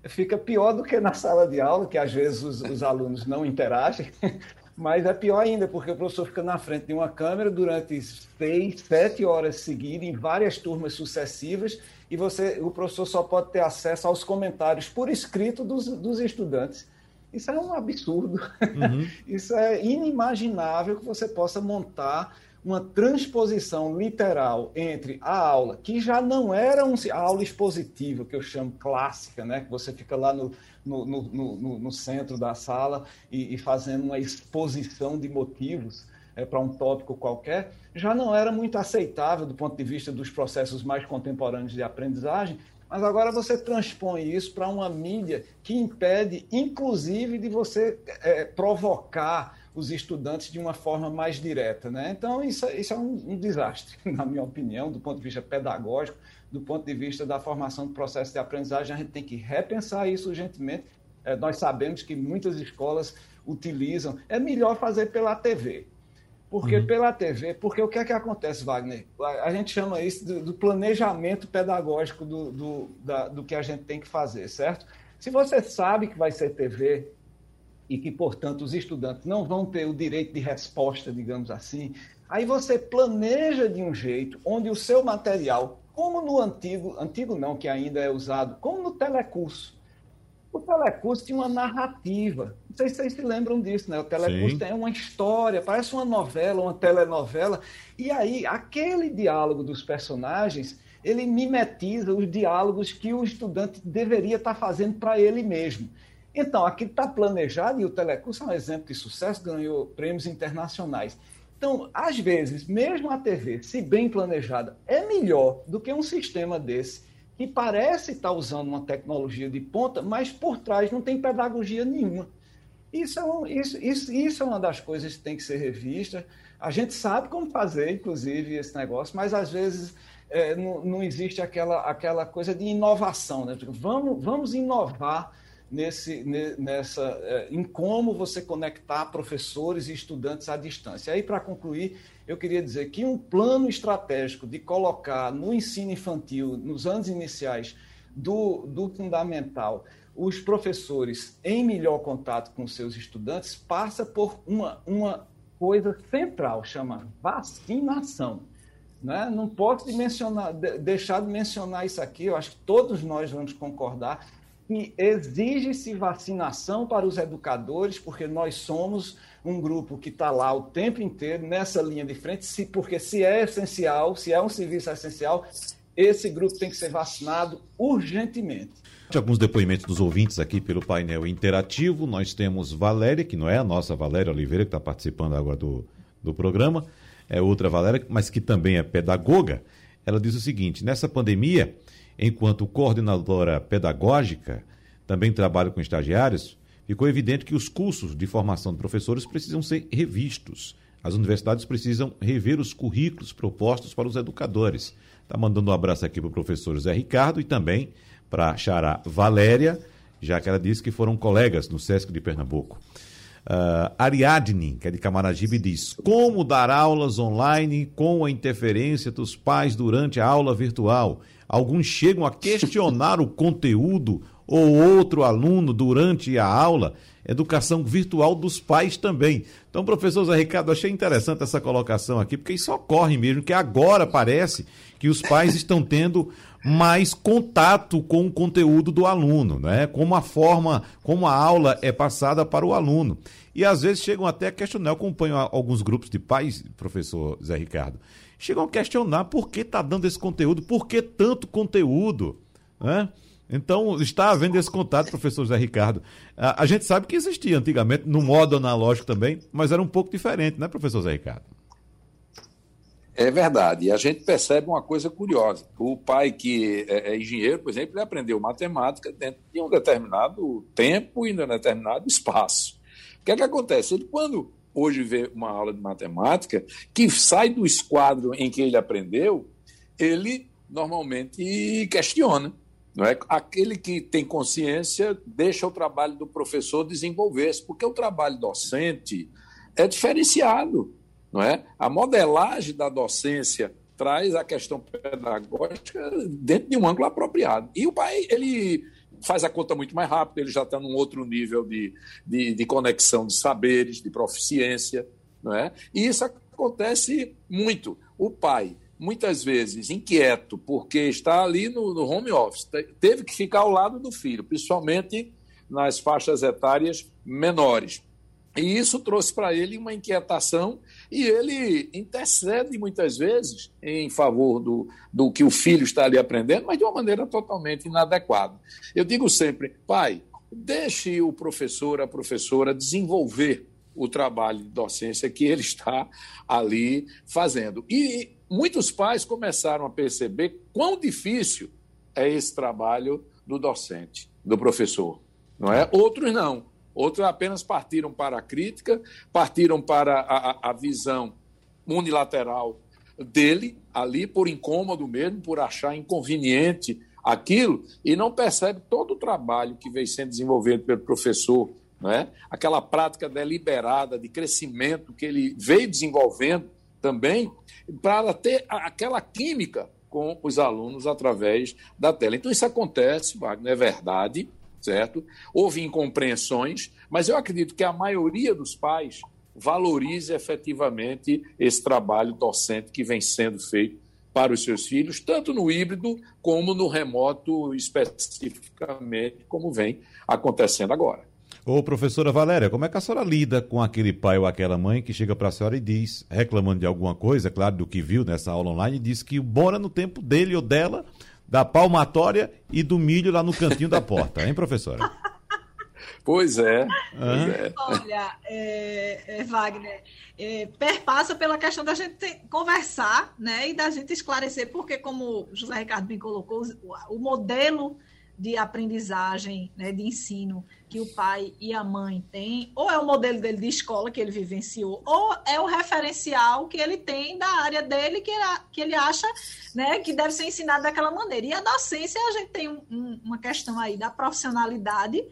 fica pior do que na sala de aula, que às vezes os, os alunos não interagem, mas é pior ainda, porque o professor fica na frente de uma câmera durante seis, sete horas seguidas, em várias turmas sucessivas, e você, o professor só pode ter acesso aos comentários por escrito dos, dos estudantes. Isso é um absurdo. Uhum. Isso é inimaginável que você possa montar uma transposição literal entre a aula, que já não era um, a aula expositiva, que eu chamo clássica, né? que você fica lá no, no, no, no, no centro da sala e, e, fazendo uma exposição de motivos é, para um tópico qualquer, já não era muito aceitável do ponto de vista dos processos mais contemporâneos de aprendizagem, mas agora você transpõe isso para uma mídia que impede, inclusive, de você é, provocar os estudantes de uma forma mais direta. Né? Então, isso, isso é um, um, desastre, na minha opinião, do ponto de vista pedagógico, do ponto de vista da formação do processo de aprendizagem. A gente tem que repensar isso urgentemente. É, nós sabemos que muitas escolas utilizam. É melhor fazer pela TV. Porque uhum. pela TV, porque o que é que acontece, Wagner? A, gente chama isso do, do planejamento pedagógico do, do, da, do que a gente tem que fazer, certo? Se você sabe que vai ser TV e que, portanto, os estudantes não vão ter o direito de resposta, digamos assim, aí você planeja de um jeito onde o seu material, como no antigo, antigo não, que ainda é usado, como no telecurso, o telecurso tinha uma narrativa. Não sei se vocês se lembram disso, né? O telecurso Sim. tem uma história, parece uma novela, uma telenovela. E aí, aquele diálogo dos personagens, ele mimetiza os diálogos que o estudante deveria estar fazendo para ele mesmo. Então, aqui está planejado, e o telecurso é um exemplo de sucesso, ganhou prêmios internacionais. Então, às vezes, mesmo a TV, se bem planejada, é melhor do que um sistema desse que parece estar usando uma tecnologia de ponta, mas por trás não tem pedagogia nenhuma. Isso é, um, isso, isso, isso é uma das coisas que tem que ser revista. A gente sabe como fazer, inclusive, esse negócio, mas às vezes é, não, não, existe aquela, aquela coisa de inovação. Né? Vamos, vamos inovar nesse, nessa, é, em como você conectar professores e estudantes à distância. Aí, para concluir, eu queria dizer que um plano estratégico de colocar no ensino infantil, nos anos iniciais do, do fundamental, os professores em melhor contato com seus estudantes, passa por uma, uma coisa central, chama vacinação. Né? Não posso de mencionar, de, deixar de mencionar isso aqui, eu acho que todos nós vamos concordar que exige-se vacinação para os educadores, porque nós somos um grupo que está lá o tempo inteiro nessa linha de frente, se, porque se é essencial, se é um serviço essencial, esse grupo tem que ser vacinado urgentemente. Alguns depoimentos dos ouvintes aqui pelo painel interativo. Nós temos Valéria, que não é a nossa Valéria Oliveira, que está participando agora do, do programa, é outra Valéria, mas que também é pedagoga. Ela diz o seguinte: nessa pandemia, enquanto coordenadora pedagógica, também trabalho com estagiários, ficou evidente que os cursos de formação de professores precisam ser revistos. As universidades precisam rever os currículos propostos para os educadores. Está mandando um abraço aqui para o professor Zé Ricardo e também para a Xará Valéria, já que ela disse que foram colegas no SESC de Pernambuco. Uh, Ariadne, que é de Camaragibe, diz: Como dar aulas online com a interferência dos pais durante a aula virtual? Alguns chegam a questionar o conteúdo ou outro aluno durante a aula. Educação virtual dos pais também. Então, professor Zé Ricardo, achei interessante essa colocação aqui, porque isso ocorre mesmo, que agora parece que os pais estão tendo mais contato com o conteúdo do aluno, né? Como a forma, como a aula é passada para o aluno. E às vezes chegam até a questionar, eu acompanho alguns grupos de pais, professor Zé Ricardo, chegam a questionar por que está dando esse conteúdo, por que tanto conteúdo, né? Então, está havendo esse contato, professor Zé Ricardo. A, a, gente sabe que existia antigamente, no modo analógico também, mas era um pouco diferente, né, professor Zé Ricardo? É verdade. E a gente percebe uma coisa curiosa. O pai que é, é engenheiro, por exemplo, ele aprendeu matemática dentro de um determinado tempo e em um determinado espaço. O que é que acontece? Ele, quando hoje vê uma aula de matemática, que sai do esquadro em que ele aprendeu, ele normalmente questiona. Não é? Aquele que tem consciência deixa o trabalho do professor desenvolver-se, porque o trabalho docente é diferenciado. Não é? A modelagem da docência traz a questão pedagógica dentro de um ângulo apropriado. E o pai, ele faz a conta muito mais rápido, ele já está num outro nível de, de, de, conexão de saberes, de proficiência, não é? E isso acontece muito. O pai, muitas vezes inquieto, porque está ali no, no home office, teve que ficar ao lado do filho, principalmente nas faixas etárias menores. E isso trouxe para ele uma inquietação e ele intercede muitas vezes em favor do, do que o filho está ali aprendendo, mas de uma maneira totalmente inadequada. Eu digo sempre, pai, deixe o professor, a professora desenvolver o trabalho de docência que ele está ali fazendo. E muitos pais começaram a perceber quão difícil é esse trabalho do docente, do professor, não é? Outros não. Outros apenas partiram para a crítica, partiram para a, a visão unilateral dele, ali, por incômodo mesmo, por achar inconveniente aquilo, e não percebe todo o trabalho que vem sendo desenvolvido pelo professor não é? aquela prática deliberada de crescimento que ele veio desenvolvendo também, para ter aquela química com os alunos através da tela. Então, isso acontece, Wagner, é verdade, certo? Houve incompreensões, mas eu acredito que a maioria dos pais valorize efetivamente esse trabalho docente que vem sendo feito para os seus filhos, tanto no híbrido como no remoto, especificamente, como vem acontecendo agora. Ô, professora Valéria, como é que a senhora lida com aquele pai ou aquela mãe que chega para a senhora e diz, reclamando de alguma coisa, claro, do que viu nessa aula online, e diz que bora no tempo dele ou dela, da palmatória e do milho lá no cantinho da porta, hein, professora? Pois é. Pois é. Olha, é, é, Wagner, é, perpassa pela questão da gente ter, conversar né, e da gente esclarecer, porque, como o José Ricardo bem colocou, o, o modelo de aprendizagem, né, de ensino que o pai e a mãe têm, ou é o modelo dele de escola que ele vivenciou, ou é o referencial que ele tem da área dele que ele, que ele acha né, que deve ser ensinado daquela maneira. E a docência, a gente tem um, um, uma questão aí da profissionalidade,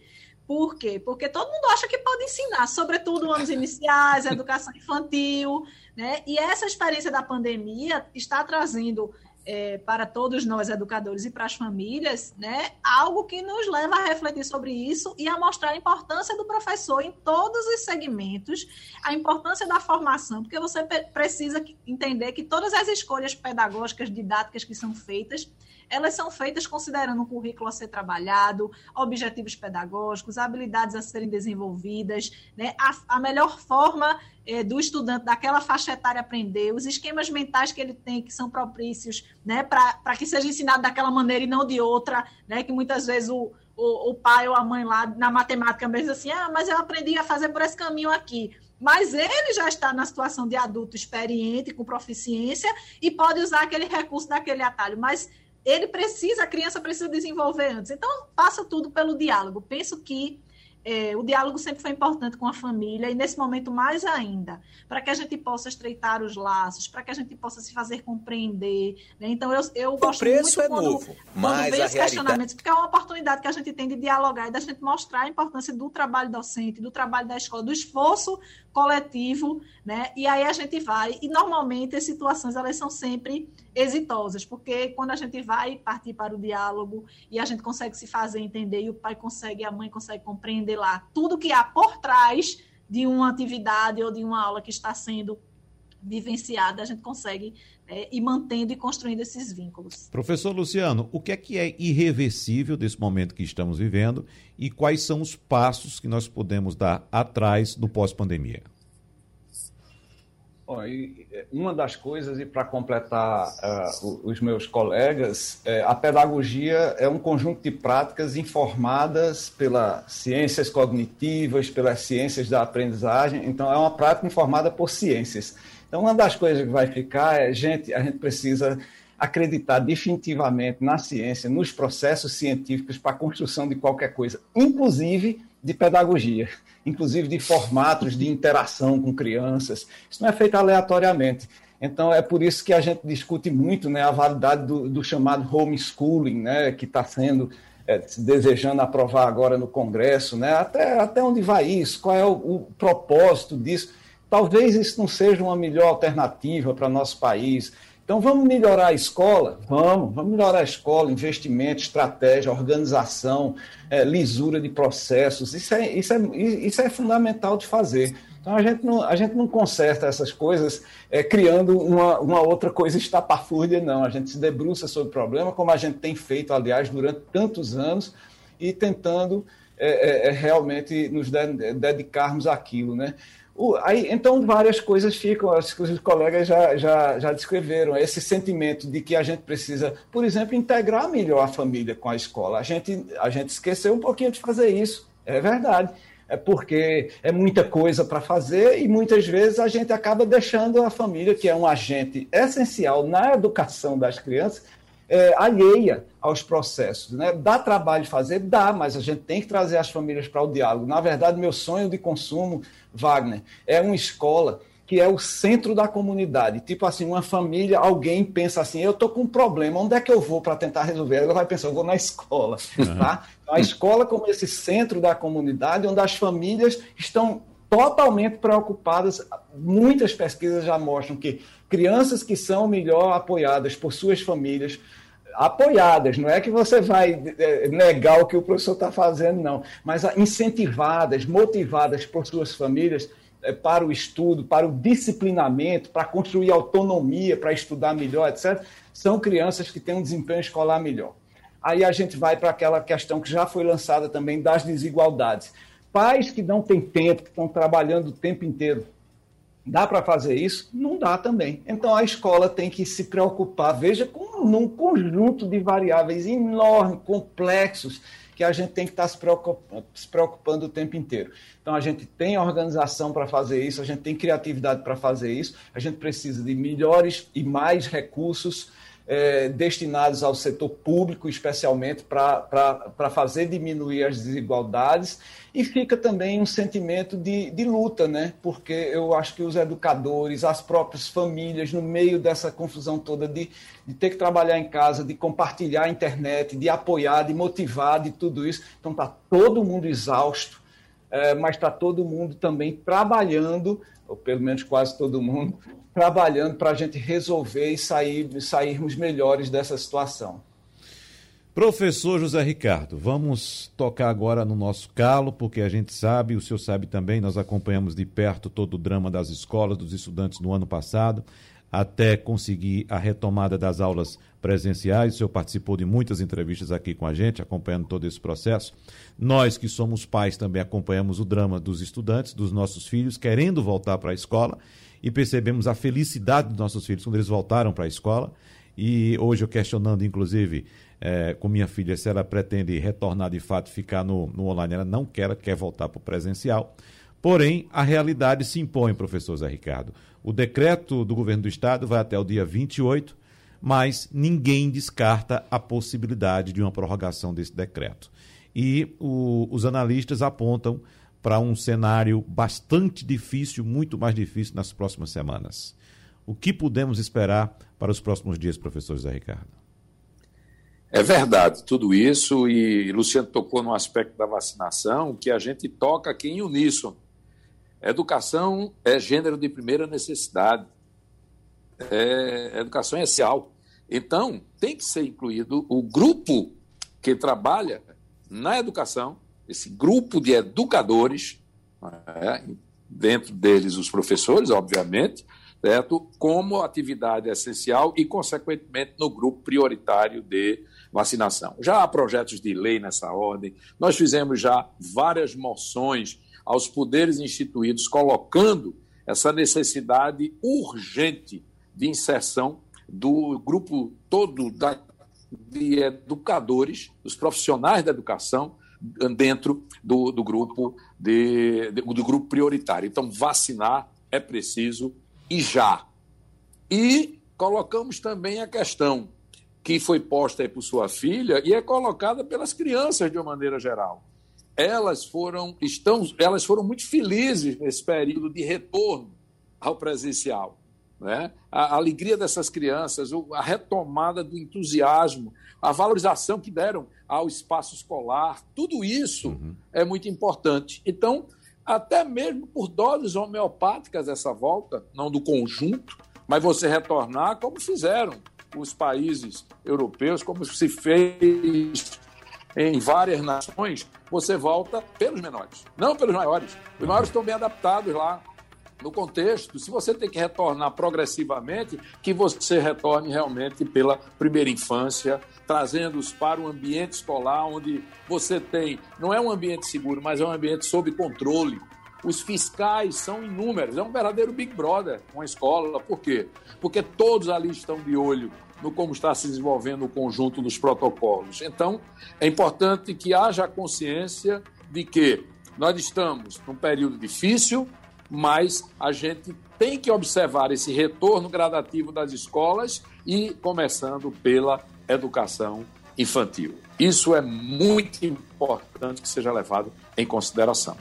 por quê? Porque todo mundo acha que pode ensinar, sobretudo anos iniciais, educação infantil, né? E essa experiência da pandemia está trazendo é, para todos nós educadores e para as famílias, né, algo que nos leva a refletir sobre isso e a mostrar a importância do professor em todos os segmentos, a importância da formação, porque você precisa entender que todas as escolhas pedagógicas, didáticas que são feitas, elas são feitas considerando um currículo a ser trabalhado, objetivos pedagógicos, habilidades a serem desenvolvidas, né, a, a melhor forma é, do estudante daquela faixa etária aprender, os esquemas mentais que ele tem que são propícios né, para que seja ensinado daquela maneira e não de outra, né, que muitas vezes o, o, o pai ou a mãe lá na matemática mesmo assim, ah, mas eu aprendi a fazer por esse caminho aqui. Mas ele já está na situação de adulto experiente, com proficiência, e pode usar aquele recurso daquele atalho. Mas ele precisa, a criança precisa desenvolver antes. Então, passa tudo pelo diálogo. Penso que é, o diálogo sempre foi importante com a família e nesse momento mais ainda, para que a gente possa estreitar os laços, para que a gente possa se fazer compreender. Né? Então, eu, eu o gosto preço muito é quando, novo, mas vem os questionamentos, porque é uma oportunidade que a gente tem de dialogar e da gente mostrar a importância do trabalho docente, do trabalho da escola, do esforço coletivo, né? E aí a gente vai, e normalmente as situações elas são sempre exitosas, porque quando a gente vai partir para o diálogo e a gente consegue se fazer entender e o pai consegue, a mãe consegue compreender lá tudo que há por trás de uma atividade ou de uma aula que está sendo vivenciada, a gente consegue é, ir mantendo e construindo esses vínculos. Professor Luciano, o que é que é irreversível desse momento que estamos vivendo e quais são os passos que nós podemos dar atrás do pós-pandemia? É, uma das coisas, e para completar uh, os meus colegas, é, a pedagogia é um conjunto de práticas informadas pelas ciências cognitivas, pelas ciências da aprendizagem, então é uma prática informada por ciências. Então, uma das coisas que vai ficar é, gente, a gente precisa acreditar definitivamente na ciência, nos processos científicos para a construção de qualquer coisa, inclusive de pedagogia, inclusive de formatos de interação com crianças. Isso não é feito aleatoriamente. Então, é por isso que a gente discute muito né, a validade do, do chamado homeschooling, né, que está sendo é, desejando aprovar agora no Congresso, né, até, até onde vai isso, qual é o, o propósito disso. Talvez isso não seja uma melhor alternativa para nosso país. Então, vamos melhorar a escola? Vamos, vamos melhorar a escola, investimento, estratégia, organização, é, lisura de processos. Isso é, isso, é, isso é fundamental de fazer. Então, a gente não, a gente não conserta essas coisas é, criando uma, uma outra coisa estapafúrdia, não. A gente se debruça sobre o problema, como a gente tem feito, aliás, durante tantos anos, e tentando é, é, é realmente nos dedicarmos àquilo, né? Aí, então, várias coisas ficam, as que os colegas já, já, já descreveram, esse sentimento de que a gente precisa, por exemplo, integrar melhor a família com a escola. A gente, a gente esqueceu um pouquinho de fazer isso, é verdade. É porque é muita coisa para fazer e muitas vezes a gente acaba deixando a família, que é um agente essencial na educação das crianças, é, alheia aos processos. Né? Dá trabalho fazer? Dá, mas a gente tem que trazer as famílias para o diálogo. Na verdade, meu sonho de consumo, Wagner, é uma escola que é o centro da comunidade. Tipo assim, uma família, alguém pensa assim, eu estou com um problema, onde é que eu vou para tentar resolver? Ela vai pensar, eu vou na escola. Uhum. Tá? Então, a escola como esse centro da comunidade, onde as famílias estão totalmente preocupadas. Muitas pesquisas já mostram que crianças que são melhor apoiadas por suas famílias, apoiadas, não é que você vai é, negar o que o professor está fazendo, não, mas incentivadas, motivadas por suas famílias, é, para o estudo, para o disciplinamento, para construir autonomia, para estudar melhor, etc., são crianças que têm um desempenho escolar melhor. Aí a gente vai para aquela questão que já foi lançada também das desigualdades. Pais que não têm tempo, que estão trabalhando o tempo inteiro, dá para fazer isso? Não dá também. Então a escola tem que se preocupar, veja, com um conjunto de variáveis enormes, complexos, que a gente tem que estar se preocupando, se preocupando o tempo inteiro. Então, a gente tem organização para fazer isso, a gente tem criatividade para fazer isso, a gente precisa de melhores e mais recursos é, destinados ao setor público, especialmente para fazer diminuir as desigualdades, e fica também um sentimento de, de luta, né? porque eu acho que os educadores, as próprias famílias, no meio dessa confusão toda de, de ter que trabalhar em casa, de compartilhar a internet, de apoiar, de motivar, de tudo isso, então está todo mundo exausto, é, mas está todo mundo também trabalhando, ou pelo menos quase todo mundo, trabalhando para a gente resolver e sair, sairmos melhores dessa situação. Professor José Ricardo, vamos tocar agora no nosso calo, porque a gente sabe, o senhor sabe também, nós acompanhamos de perto todo o drama das escolas, dos estudantes no ano passado, até conseguir a retomada das aulas presenciais. O senhor participou de muitas entrevistas aqui com a gente, acompanhando todo esse processo. Nós que somos pais também acompanhamos o drama dos estudantes, dos nossos filhos, querendo voltar para a escola e percebemos a felicidade dos nossos filhos quando eles voltaram para a escola. E hoje eu questionando, inclusive, é, com minha filha se ela pretende retornar de fato, ficar no, no online. Ela não quer, quer voltar para o presencial. Porém, a realidade se impõe, professor Zé Ricardo. O decreto do governo do estado vai até o dia 28, mas ninguém descarta a possibilidade de uma prorrogação desse decreto. E o, os analistas apontam para um cenário bastante difícil, muito mais difícil nas próximas semanas. O que podemos esperar para os próximos dias, professor José Ricardo? É verdade, tudo isso, e Luciano tocou no aspecto da vacinação, que a gente toca aqui em uníssono. Educação é gênero de primeira necessidade, é educação essencial. Então, tem que ser incluído o grupo que trabalha na educação esse grupo de educadores, né, dentro deles os professores, obviamente, certo? como atividade essencial e, consequentemente, no grupo prioritário de vacinação. Já há projetos de lei nessa ordem, nós fizemos já várias moções aos poderes instituídos, colocando essa necessidade urgente de inserção do grupo todo da, de educadores, dos profissionais da educação, dentro do, do grupo de, do grupo prioritário. Então, vacinar é preciso e já. E colocamos também a questão que foi posta por sua filha e é colocada pelas crianças de uma maneira geral. Elas foram estão elas foram muito felizes nesse período de retorno ao presencial. Né? A, alegria dessas crianças, a retomada do entusiasmo, a valorização que deram ao espaço escolar, tudo isso uhum. é muito importante. Então, até mesmo por doses homeopáticas essa volta, não do conjunto, mas você retornar como fizeram os países europeus, como se fez em várias nações, você volta pelos menores, não pelos maiores. Os maiores estão bem adaptados lá, no contexto, se você tem que retornar progressivamente, que você retorne realmente pela primeira infância, trazendo-os para um ambiente escolar onde você tem, não é um ambiente seguro, mas é um ambiente sob controle. Os fiscais são inúmeros, é um verdadeiro Big Brother, uma escola. Por quê? Porque todos ali estão de olho no como está se desenvolvendo o conjunto dos protocolos. Então, é importante que haja consciência de que nós estamos num período difícil, mas a gente tem que observar esse retorno gradativo das escolas e começando pela educação infantil. Isso é muito importante que seja levado em consideração.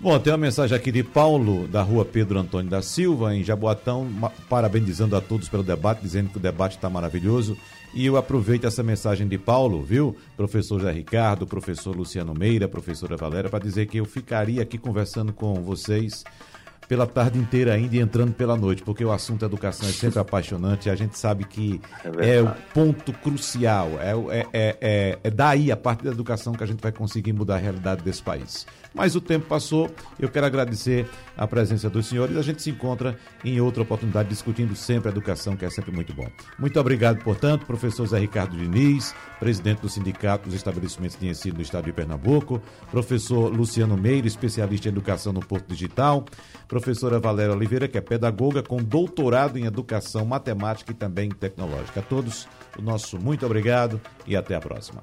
Bom, tem uma mensagem aqui de Paulo, da rua Pedro Antônio da Silva, em Jaboatão, parabenizando a todos pelo debate, dizendo que o debate está maravilhoso. E eu aproveito essa mensagem de Paulo, viu? Professor José Ricardo, professor Luciano Meira, professora Valéria, para dizer que eu ficaria aqui conversando com vocês pela tarde inteira ainda e entrando pela noite, porque o assunto educação é sempre apaixonante e a gente sabe que é, é o ponto crucial, é, é, é, é, é daí a parte da educação que a gente vai conseguir mudar a realidade desse país. Mas o tempo passou, eu quero agradecer a presença dos senhores, a gente se encontra em outra oportunidade discutindo sempre a educação, que é sempre muito bom. Muito obrigado, portanto, professor Zé Ricardo Diniz, presidente do Sindicato dos Estabelecimentos de Ensino do Estado de Pernambuco, professor Luciano Meire, especialista em educação no Porto Digital, professora Valéria Oliveira, que é pedagoga com doutorado em educação matemática e também tecnológica. A todos, o nosso muito obrigado e até a próxima.